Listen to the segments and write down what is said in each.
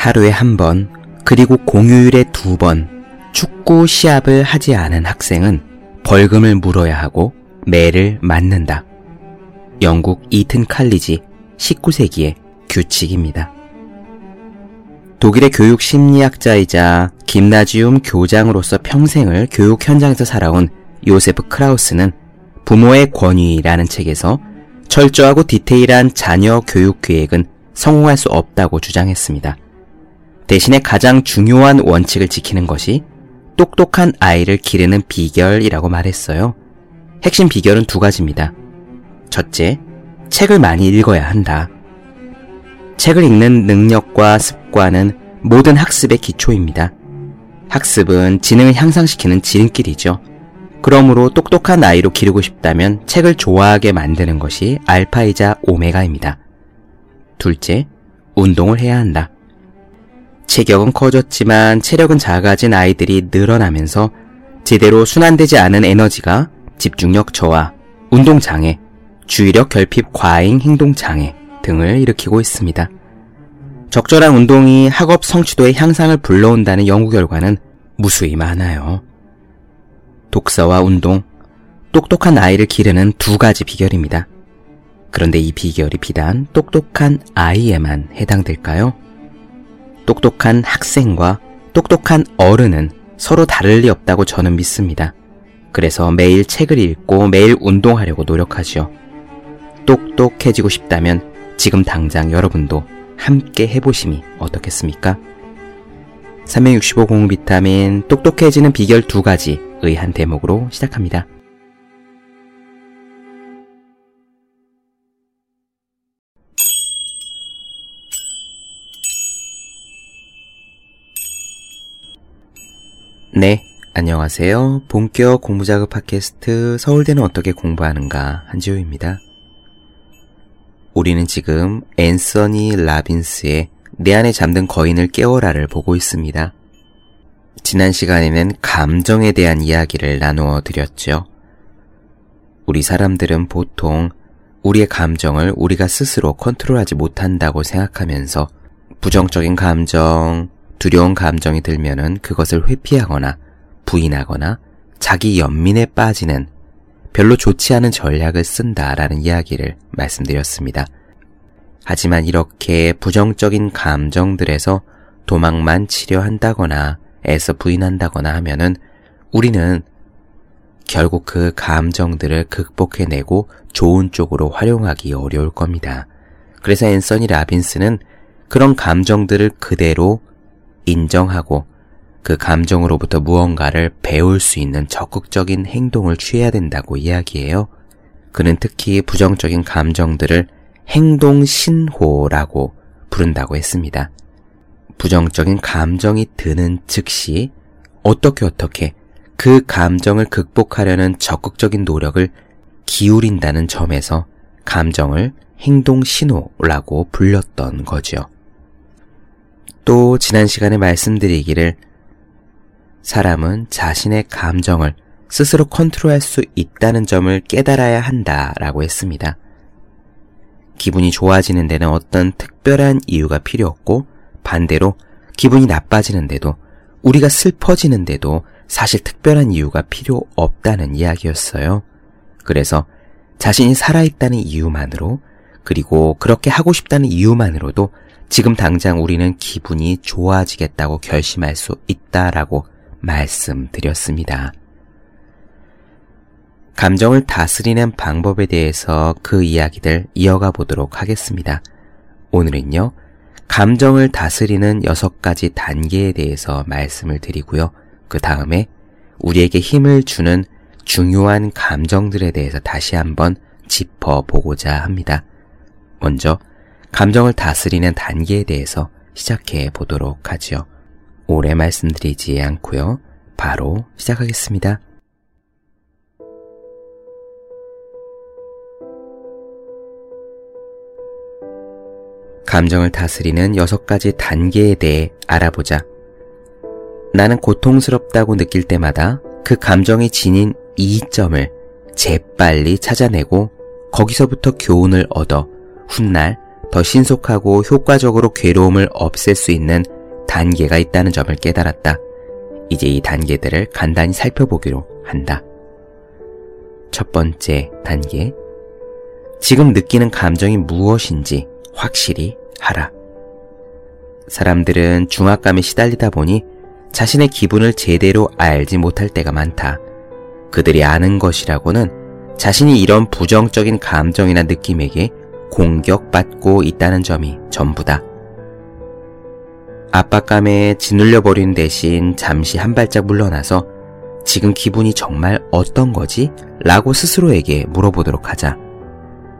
하루에 한 번, 그리고 공휴일에 두 번 축구 시합을 하지 않은 학생은 벌금을 물어야 하고 매를 맞는다. 영국 이튼 칼리지 19세기의 규칙입니다. 독일의 교육 심리학자이자 김나지움 교장으로서 평생을 교육 현장에서 살아온 요세프 크라우스는 부모의 권위라는 책에서 철저하고 디테일한 자녀 교육 계획은 성공할 수 없다고 주장했습니다. 대신에 가장 중요한 원칙을 지키는 것이 똑똑한 아이를 기르는 비결이라고 말했어요. 핵심 비결은 두 가지입니다. 첫째, 책을 많이 읽어야 한다. 책을 읽는 능력과 습관은 모든 학습의 기초입니다. 학습은 지능을 향상시키는 지름길이죠. 그러므로 똑똑한 아이로 기르고 싶다면 책을 좋아하게 만드는 것이 알파이자 오메가입니다. 둘째, 운동을 해야 한다. 체격은 커졌지만 체력은 작아진 아이들이 늘어나면서 제대로 순환되지 않은 에너지가 집중력 저하, 운동장애, 주의력 결핍 과잉 행동장애 등을 일으키고 있습니다. 적절한 운동이 학업 성취도의 향상을 불러온다는 연구 결과는 무수히 많아요. 독서와 운동, 똑똑한 아이를 기르는 두 가지 비결입니다. 그런데 이 비결이 비단 똑똑한 아이에만 해당될까요? 똑똑한 학생과 똑똑한 어른은 서로 다를 리 없다고 저는 믿습니다. 그래서 매일 책을 읽고 매일 운동하려고 노력하죠. 똑똑해지고 싶다면 지금 당장 여러분도 함께 해보심이 어떻겠습니까? 365 공유 비타민 똑똑해지는 비결 두 가지의 한 대목으로 시작합니다. 네, 안녕하세요. 본격 공부자극 팟캐스트 서울대는 어떻게 공부하는가 한지호입니다. 우리는 지금 앤서니 라빈스의 내 안에 잠든 거인을 깨워라를 보고 있습니다. 지난 시간에는 감정에 대한 이야기를 나누어 드렸죠. 우리 사람들은 보통 우리의 감정을 우리가 스스로 컨트롤하지 못한다고 생각하면서 부정적인 감정, 두려운 감정이 들면은 그것을 회피하거나 부인하거나 자기 연민에 빠지는 별로 좋지 않은 전략을 쓴다라는 이야기를 말씀드렸습니다. 하지만 이렇게 부정적인 감정들에서 도망만 치려 한다거나 애써 부인한다거나 하면은 우리는 결국 그 감정들을 극복해내고 좋은 쪽으로 활용하기 어려울 겁니다. 그래서 앤서니 라빈스는 그런 감정들을 그대로 인정하고 그 감정으로부터 무언가를 배울 수 있는 적극적인 행동을 취해야 된다고 이야기해요. 그는 특히 부정적인 감정들을 행동신호라고 부른다고 했습니다. 부정적인 감정이 드는 즉시 어떻게 어떻게 그 감정을 극복하려는 적극적인 노력을 기울인다는 점에서 감정을 행동신호라고 불렸던 거죠. 또 지난 시간에 말씀드리기를 사람은 자신의 감정을 스스로 컨트롤할 수 있다는 점을 깨달아야 한다라고 했습니다. 기분이 좋아지는 데는 어떤 특별한 이유가 필요 없고 반대로 기분이 나빠지는데도 우리가 슬퍼지는데도 사실 특별한 이유가 필요 없다는 이야기였어요. 그래서 자신이 살아있다는 이유만으로 그리고 그렇게 하고 싶다는 이유만으로도 지금 당장 우리는 기분이 좋아지겠다고 결심할 수 있다라고 말씀드렸습니다. 감정을 다스리는 방법에 대해서 그 이야기들 이어가 보도록 하겠습니다. 오늘은요, 감정을 다스리는 여섯 가지 단계에 대해서 말씀을 드리고요. 그 다음에 우리에게 힘을 주는 중요한 감정들에 대해서 다시 한번 짚어보고자 합니다. 먼저, 감정을 다스리는 단계에 대해서 시작해 보도록 하죠. 오래 말씀드리지 않고요. 바로 시작하겠습니다. 감정을 다스리는 여섯 가지 단계에 대해 알아보자. 나는 고통스럽다고 느낄 때마다 그 감정이 지닌 이점을 재빨리 찾아내고 거기서부터 교훈을 얻어 훗날 더 신속하고 효과적으로 괴로움을 없앨 수 있는 단계가 있다는 점을 깨달았다. 이제 이 단계들을 간단히 살펴보기로 한다. 첫 번째 단계. 지금 느끼는 감정이 무엇인지 확실히 하라. 사람들은 중압감에 시달리다 보니 자신의 기분을 제대로 알지 못할 때가 많다. 그들이 아는 것이라고는 자신이 이런 부정적인 감정이나 느낌에게 공격받고 있다는 점이 전부다. 압박감에 짓눌려 버리는 대신 잠시 한 발짝 물러나서 지금 기분이 정말 어떤 거지? 라고 스스로에게 물어보도록 하자.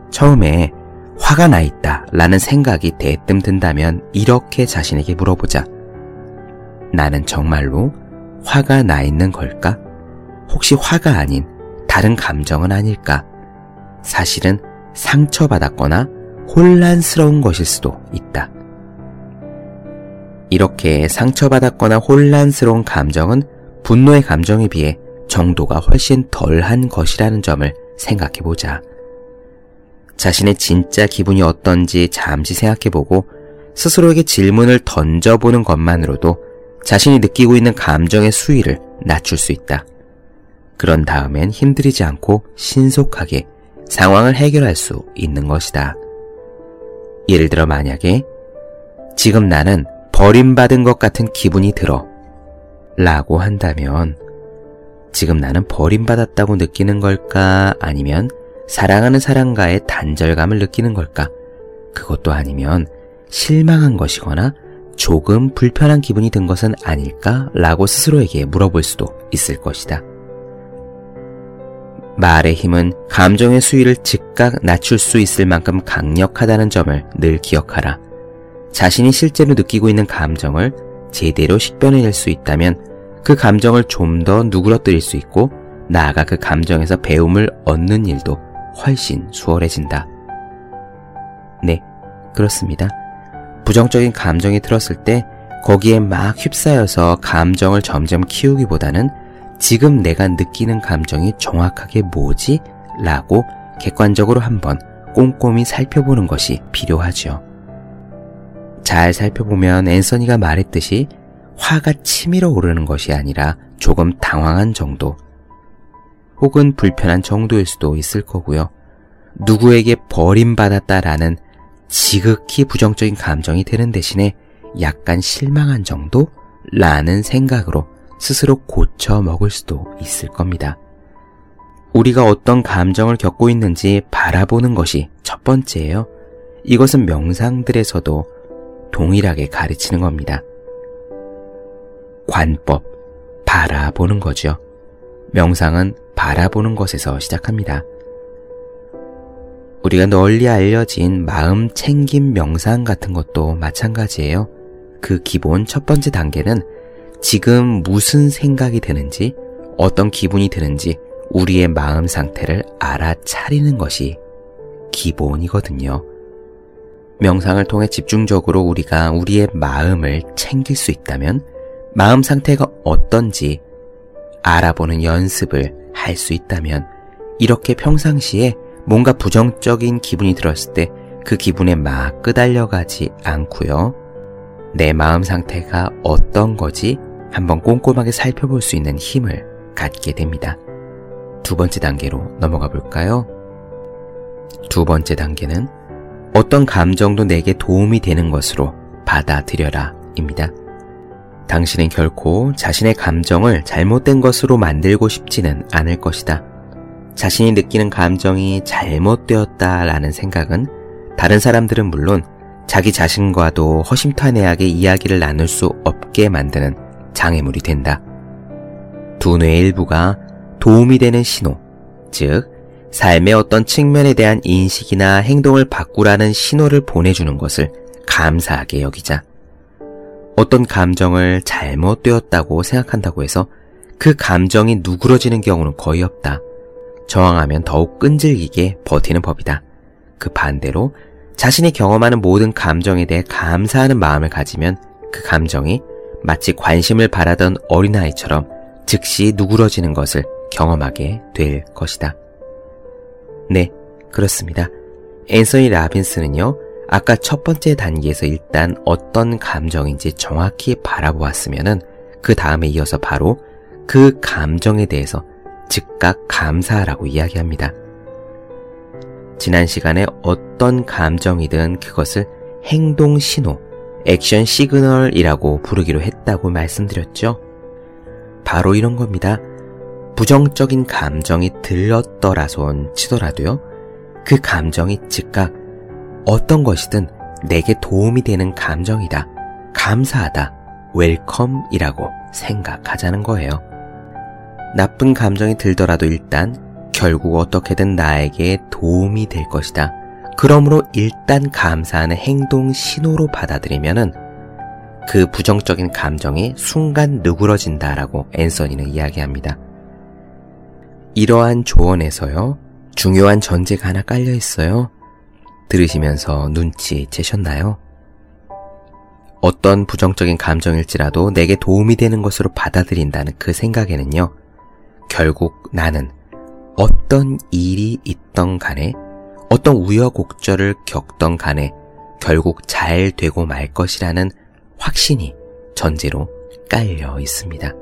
처음에 화가 나 있다 라는 생각이 대뜸 든다면 이렇게 자신에게 물어보자. 나는 정말로 화가 나 있는 걸까? 혹시 화가 아닌 다른 감정은 아닐까? 사실은 상처받았거나 혼란스러운 것일 수도 있다. 이렇게 상처받았거나 혼란스러운 감정은 분노의 감정에 비해 정도가 훨씬 덜한 것이라는 점을 생각해 보자. 자신의 진짜 기분이 어떤지 잠시 생각해 보고 스스로에게 질문을 던져보는 것만으로도 자신이 느끼고 있는 감정의 수위를 낮출 수 있다. 그런 다음엔 힘들이지 않고 신속하게 상황을 해결할 수 있는 것이다. 예를 들어 만약에 지금 나는 버림받은 것 같은 기분이 들어 라고 한다면 지금 나는 버림받았다고 느끼는 걸까 아니면 사랑하는 사람과의 단절감을 느끼는 걸까 그것도 아니면 실망한 것이거나 조금 불편한 기분이 든 것은 아닐까 라고 스스로에게 물어볼 수도 있을 것이다. 말의 힘은 감정의 수위를 즉각 낮출 수 있을 만큼 강력하다는 점을 늘 기억하라. 자신이 실제로 느끼고 있는 감정을 제대로 식별해낼 수 있다면 그 감정을 좀 더 누그러뜨릴 수 있고 나아가 그 감정에서 배움을 얻는 일도 훨씬 수월해진다. 네, 그렇습니다. 부정적인 감정이 들었을 때 거기에 막 휩싸여서 감정을 점점 키우기보다는 지금 내가 느끼는 감정이 정확하게 뭐지? 라고 객관적으로 한번 꼼꼼히 살펴보는 것이 필요하죠. 잘 살펴보면 앤서니가 말했듯이 화가 치밀어 오르는 것이 아니라 조금 당황한 정도, 혹은 불편한 정도일 수도 있을 거고요. 누구에게 버림받았다라는 지극히 부정적인 감정이 드는 대신에 약간 실망한 정도? 라는 생각으로 스스로 고쳐 먹을 수도 있을 겁니다. 우리가 어떤 감정을 겪고 있는지 바라보는 것이 첫 번째예요. 이것은 명상들에서도 동일하게 가르치는 겁니다. 관법, 바라보는 거죠. 명상은 바라보는 것에서 시작합니다. 우리가 널리 알려진 마음 챙김 명상 같은 것도 마찬가지예요. 그 기본 첫 번째 단계는 지금 무슨 생각이 드는지, 어떤 기분이 드는지 우리의 마음 상태를 알아차리는 것이 기본이거든요. 명상을 통해 집중적으로 우리가 우리의 마음을 챙길 수 있다면 마음 상태가 어떤지 알아보는 연습을 할 수 있다면 이렇게 평상시에 뭔가 부정적인 기분이 들었을 때 그 기분에 막 끄달려가지 않고요. 내 마음 상태가 어떤 거지 한번 꼼꼼하게 살펴볼 수 있는 힘을 갖게 됩니다. 두 번째 단계로 넘어가 볼까요? 두 번째 단계는 어떤 감정도 내게 도움이 되는 것으로 받아들여라 입니다. 당신은 결코 자신의 감정을 잘못된 것으로 만들고 싶지는 않을 것이다. 자신이 느끼는 감정이 잘못되었다라는 생각은 다른 사람들은 물론 자기 자신과도 허심탄회하게 이야기를 나눌 수 없게 만드는 장애물이 된다. 두뇌의 일부가 도움이 되는 신호, 즉, 삶의 어떤 측면에 대한 인식이나 행동을 바꾸라는 신호를 보내주는 것을 감사하게 여기자. 어떤 감정을 잘못되었다고 생각한다고 해서 그 감정이 누그러지는 경우는 거의 없다. 저항하면 더욱 끈질기게 버티는 법이다. 그 반대로 자신이 경험하는 모든 감정에 대해 감사하는 마음을 가지면 그 감정이 마치 관심을 바라던 어린아이처럼 즉시 누그러지는 것을 경험하게 될 것이다. 네, 그렇습니다. 앤서니 라빈스는요, 아까 첫 번째 단계에서 일단 어떤 감정인지 정확히 바라보았으면은 그 다음에 이어서 바로 그 감정에 대해서 즉각 감사하라고 이야기합니다. 지난 시간에 어떤 감정이든 그것을 행동 신호, 액션 시그널이라고 부르기로 했다고 말씀드렸죠? 바로 이런 겁니다. 부정적인 감정이 들렀더라손 치더라도요, 그 감정이 즉각 어떤 것이든 내게 도움이 되는 감정이다. 감사하다. 웰컴이라고 생각하자는 거예요. 나쁜 감정이 들더라도 일단 결국 어떻게든 나에게 도움이 될 것이다. 그러므로 일단 감사하는 행동 신호로 받아들이면은 그 부정적인 감정이 순간 누그러진다라고 앤서니는 이야기합니다. 이러한 조언에서요, 중요한 전제가 하나 깔려 있어요. 들으시면서 눈치 채셨나요? 어떤 부정적인 감정일지라도 내게 도움이 되는 것으로 받아들인다는 그 생각에는요, 결국 나는 어떤 일이 있던 간에, 어떤 우여곡절을 겪던 간에 결국 잘 되고 말 것이라는 확신이 전제로 깔려 있습니다.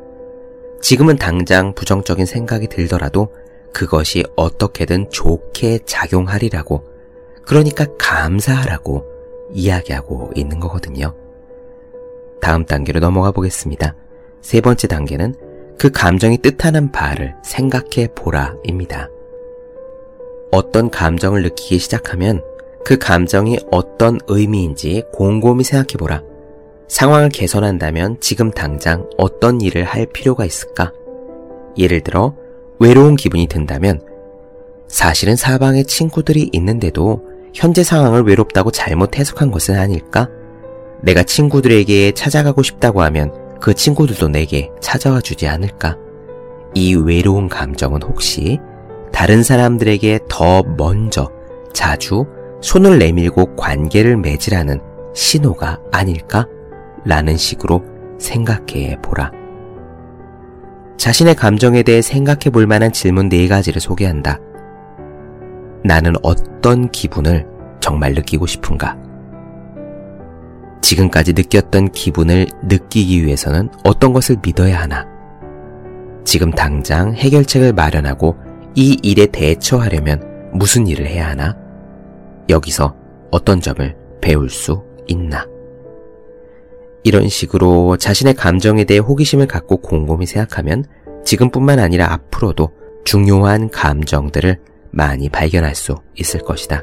지금은 당장 부정적인 생각이 들더라도 그것이 어떻게든 좋게 작용하리라고, 그러니까 감사하라고 이야기하고 있는 거거든요. 다음 단계로 넘어가 보겠습니다. 세 번째 단계는 그 감정이 뜻하는 바를 생각해 보라입니다. 어떤 감정을 느끼기 시작하면 그 감정이 어떤 의미인지 곰곰이 생각해 보라. 상황을 개선한다면 지금 당장 어떤 일을 할 필요가 있을까? 예를 들어, 외로운 기분이 든다면 사실은 사방에 친구들이 있는데도 현재 상황을 외롭다고 잘못 해석한 것은 아닐까? 내가 친구들에게 찾아가고 싶다고 하면 그 친구들도 내게 찾아와 주지 않을까? 이 외로운 감정은 혹시 다른 사람들에게 더 먼저 자주 손을 내밀고 관계를 맺으라는 신호가 아닐까? 라는 식으로 생각해 보라. 자신의 감정에 대해 생각해 볼 만한 질문 네 가지를 소개한다. 나는 어떤 기분을 정말 느끼고 싶은가? 지금까지 느꼈던 기분을 느끼기 위해서는 어떤 것을 믿어야 하나? 지금 당장 해결책을 마련하고 이 일에 대처하려면 무슨 일을 해야 하나? 여기서 어떤 점을 배울 수 있나? 이런 식으로 자신의 감정에 대해 호기심을 갖고 곰곰이 생각하면 지금뿐만 아니라 앞으로도 중요한 감정들을 많이 발견할 수 있을 것이다.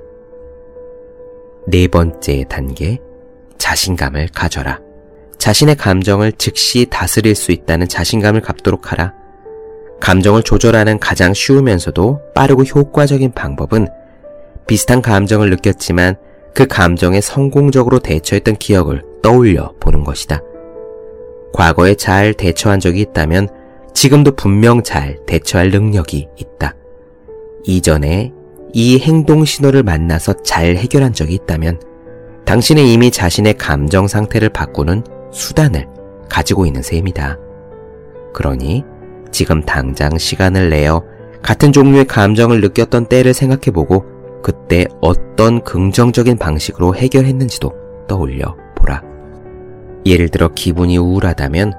네 번째 단계, 자신감을 가져라. 자신의 감정을 즉시 다스릴 수 있다는 자신감을 갖도록 하라. 감정을 조절하는 가장 쉬우면서도 빠르고 효과적인 방법은 비슷한 감정을 느꼈지만 그 감정에 성공적으로 대처했던 기억을 떠올려 보는 것이다. 과거에 잘 대처한 적이 있다면 지금도 분명 잘 대처할 능력이 있다. 이전에 이 행동 신호를 만나서 잘 해결한 적이 있다면 당신은 이미 자신의 감정 상태를 바꾸는 수단을 가지고 있는 셈이다. 그러니 지금 당장 시간을 내어 같은 종류의 감정을 느꼈던 때를 생각해보고 그때 어떤 긍정적인 방식으로 해결했는지도 떠올려 보라. 예를 들어 기분이 우울하다면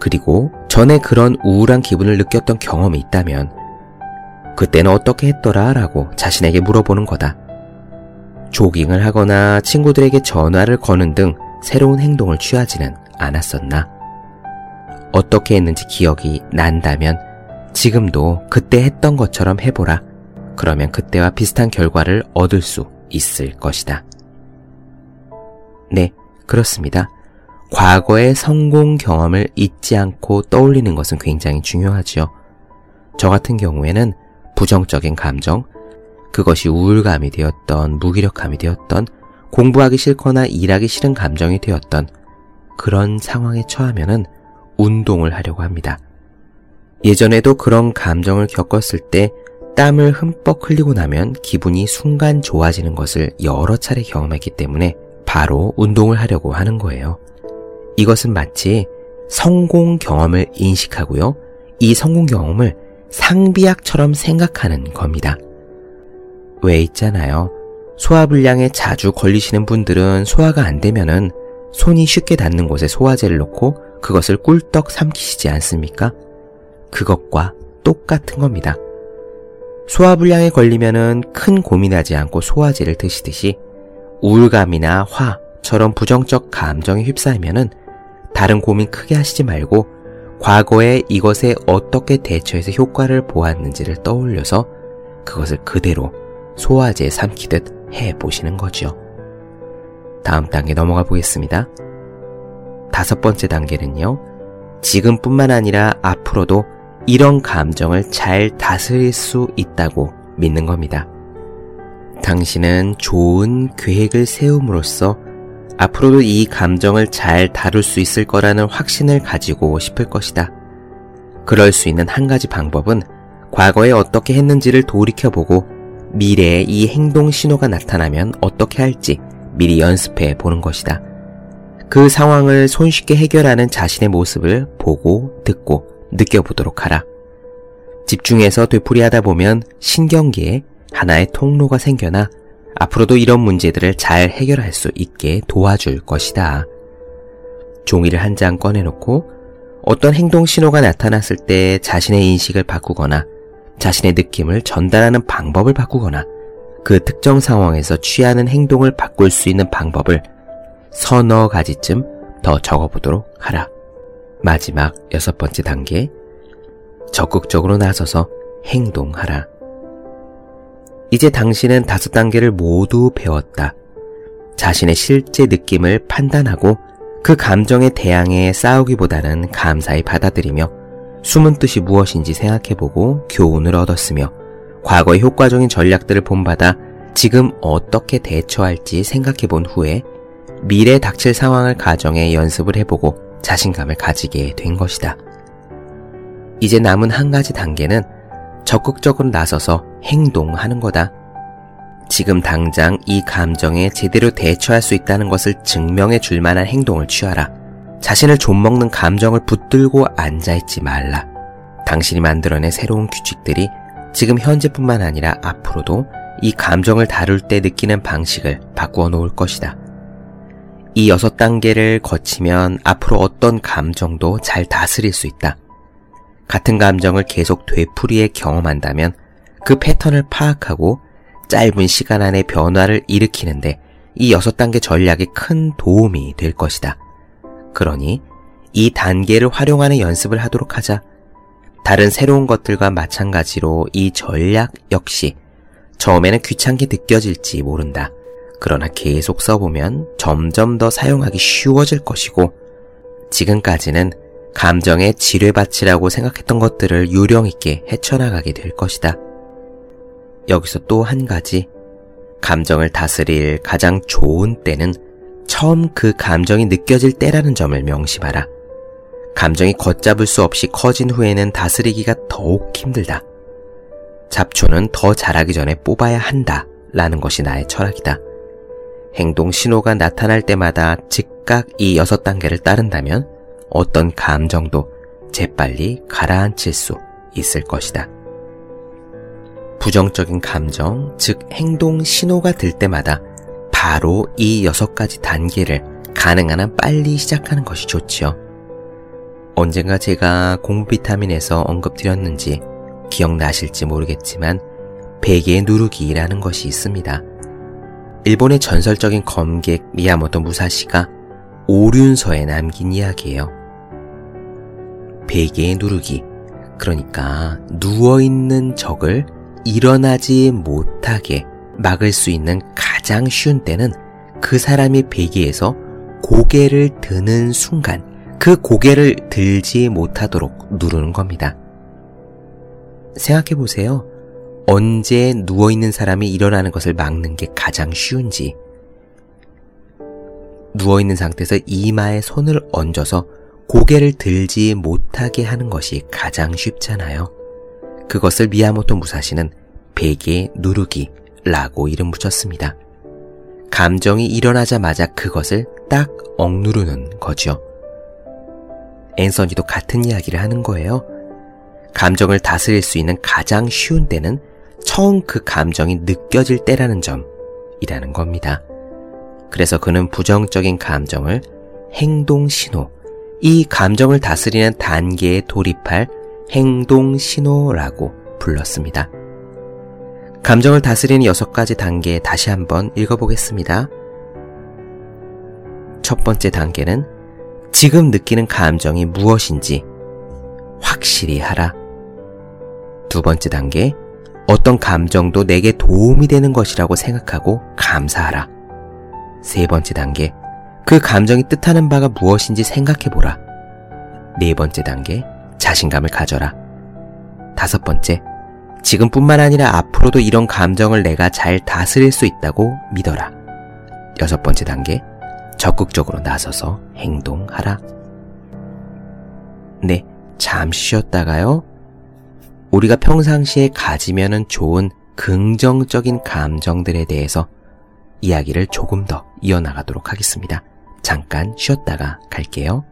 그리고 전에 그런 우울한 기분을 느꼈던 경험이 있다면 그때는 어떻게 했더라 라고 자신에게 물어보는 거다. 조깅을 하거나 친구들에게 전화를 거는 등 새로운 행동을 취하지는 않았었나? 어떻게 했는지 기억이 난다면 지금도 그때 했던 것처럼 해보라. 그러면 그때와 비슷한 결과를 얻을 수 있을 것이다. 네, 그렇습니다. 과거의 성공 경험을 잊지 않고 떠올리는 것은 굉장히 중요하지요. 저 같은 경우에는 부정적인 감정, 그것이 우울감이 되었던, 무기력함이 되었던, 공부하기 싫거나 일하기 싫은 감정이 되었던 그런 상황에 처하면은 운동을 하려고 합니다. 예전에도 그런 감정을 겪었을 때 땀을 흠뻑 흘리고 나면 기분이 순간 좋아지는 것을 여러 차례 경험했기 때문에 바로 운동을 하려고 하는 거예요. 이것은 마치 성공 경험을 인식하고요. 이 성공 경험을 상비약처럼 생각하는 겁니다. 왜 있잖아요. 소화불량에 자주 걸리시는 분들은 소화가 안 되면은 손이 쉽게 닿는 곳에 소화제를 놓고 그것을 꿀떡 삼키시지 않습니까? 그것과 똑같은 겁니다. 소화불량에 걸리면은 큰 고민하지 않고 소화제를 드시듯이 우울감이나 화처럼 부정적 감정에 휩싸이면은 다른 고민 크게 하시지 말고 과거에 이것에 어떻게 대처해서 효과를 보았는지를 떠올려서 그것을 그대로 소화제에 삼키듯 해 보시는 거죠. 다음 단계 넘어가 보겠습니다. 다섯 번째 단계는요. 지금뿐만 아니라 앞으로도 이런 감정을 잘 다스릴 수 있다고 믿는 겁니다. 당신은 좋은 계획을 세움으로써 앞으로도 이 감정을 잘 다룰 수 있을 거라는 확신을 가지고 싶을 것이다. 그럴 수 있는 한 가지 방법은 과거에 어떻게 했는지를 돌이켜보고 미래에 이 행동 신호가 나타나면 어떻게 할지 미리 연습해 보는 것이다. 그 상황을 손쉽게 해결하는 자신의 모습을 보고 듣고 느껴보도록 하라. 집중해서 되풀이하다 보면 신경계에 하나의 통로가 생겨나 앞으로도 이런 문제들을 잘 해결할 수 있게 도와줄 것이다. 종이를 한 장 꺼내놓고 어떤 행동 신호가 나타났을 때 자신의 인식을 바꾸거나 자신의 느낌을 전달하는 방법을 바꾸거나 그 특정 상황에서 취하는 행동을 바꿀 수 있는 방법을 서너 가지쯤 더 적어보도록 하라. 마지막 여섯 번째 단계. 적극적으로 나서서 행동하라. 이제 당신은 다섯 단계를 모두 배웠다. 자신의 실제 느낌을 판단하고 그 감정에 대항해 싸우기보다는 감사히 받아들이며 숨은 뜻이 무엇인지 생각해보고 교훈을 얻었으며 과거의 효과적인 전략들을 본받아 지금 어떻게 대처할지 생각해 본 후에 미래 닥칠 상황을 가정해 연습을 해보고 자신감을 가지게 된 것이다. 이제 남은 한 가지 단계는 적극적으로 나서서 행동하는 거다. 지금 당장 이 감정에 제대로 대처할 수 있다는 것을 증명해 줄 만한 행동을 취하라. 자신을 좀먹는 감정을 붙들고 앉아있지 말라. 당신이 만들어낸 새로운 규칙들이 지금 현재뿐만 아니라 앞으로도 이 감정을 다룰 때 느끼는 방식을 바꾸어 놓을 것이다. 이 여섯 단계를 거치면 앞으로 어떤 감정도 잘 다스릴 수 있다. 같은 감정을 계속 되풀이해 경험한다면 그 패턴을 파악하고 짧은 시간 안에 변화를 일으키는데 이 여섯 단계 전략이 큰 도움이 될 것이다. 그러니 이 단계를 활용하는 연습을 하도록 하자. 다른 새로운 것들과 마찬가지로 이 전략 역시 처음에는 귀찮게 느껴질지 모른다. 그러나 계속 써보면 점점 더 사용하기 쉬워질 것이고 지금까지는 감정의 지뢰밭이라고 생각했던 것들을 요령 있게 헤쳐나가게 될 것이다. 여기서 또 한 가지 감정을 다스릴 가장 좋은 때는 처음 그 감정이 느껴질 때라는 점을 명심하라. 감정이 걷잡을 수 없이 커진 후에는 다스리기가 더욱 힘들다. 잡초는 더 자라기 전에 뽑아야 한다. 라는 것이 나의 철학이다. 행동 신호가 나타날 때마다 즉각 이 여섯 단계를 따른다면 어떤 감정도 재빨리 가라앉힐 수 있을 것이다. 부정적인 감정, 즉 행동 신호가 들 때마다 바로 이 여섯 가지 단계를 가능한 한 빨리 시작하는 것이 좋지요. 언젠가 제가 공부 비타민에서 언급드렸는지 기억나실지 모르겠지만 베개 누르기라는 것이 있습니다. 일본의 전설적인 검객 미야모토 무사시가 오륜서에 남긴 이야기예요. 베개에 누르기. 그러니까 누워있는 적을 일어나지 못하게 막을 수 있는 가장 쉬운 때는 그 사람이 베개에서 고개를 드는 순간 그 고개를 들지 못하도록 누르는 겁니다. 생각해 보세요. 언제 누워있는 사람이 일어나는 것을 막는 게 가장 쉬운지. 누워있는 상태에서 이마에 손을 얹어서 고개를 들지 못하게 하는 것이 가장 쉽잖아요. 그것을 미야모토 무사시는 베개 누르기라고 이름 붙였습니다. 감정이 일어나자마자 그것을 딱 억누르는 거죠. 앤서니도 같은 이야기를 하는 거예요. 감정을 다스릴 수 있는 가장 쉬운 때는 처음 그 감정이 느껴질 때라는 점 이라는 겁니다. 그래서 그는 부정적인 감정을 행동 신호, 이 감정을 다스리는 단계에 돌입할 행동 신호라고 불렀습니다. 감정을 다스리는 여섯 가지 단계 다시 한번 읽어보겠습니다. 첫 번째 단계는 지금 느끼는 감정이 무엇인지 확실히 하라. 두 번째 단계, 어떤 감정도 내게 도움이 되는 것이라고 생각하고 감사하라. 세 번째 단계, 그 감정이 뜻하는 바가 무엇인지 생각해보라. 네 번째 단계, 자신감을 가져라. 다섯 번째, 지금뿐만 아니라 앞으로도 이런 감정을 내가 잘 다스릴 수 있다고 믿어라. 여섯 번째 단계, 적극적으로 나서서 행동하라. 네, 잠시 쉬었다가요. 우리가 평상시에 가지면은 좋은 긍정적인 감정들에 대해서 이야기를 조금 더 이어나가도록 하겠습니다. 잠깐 쉬었다가 갈게요.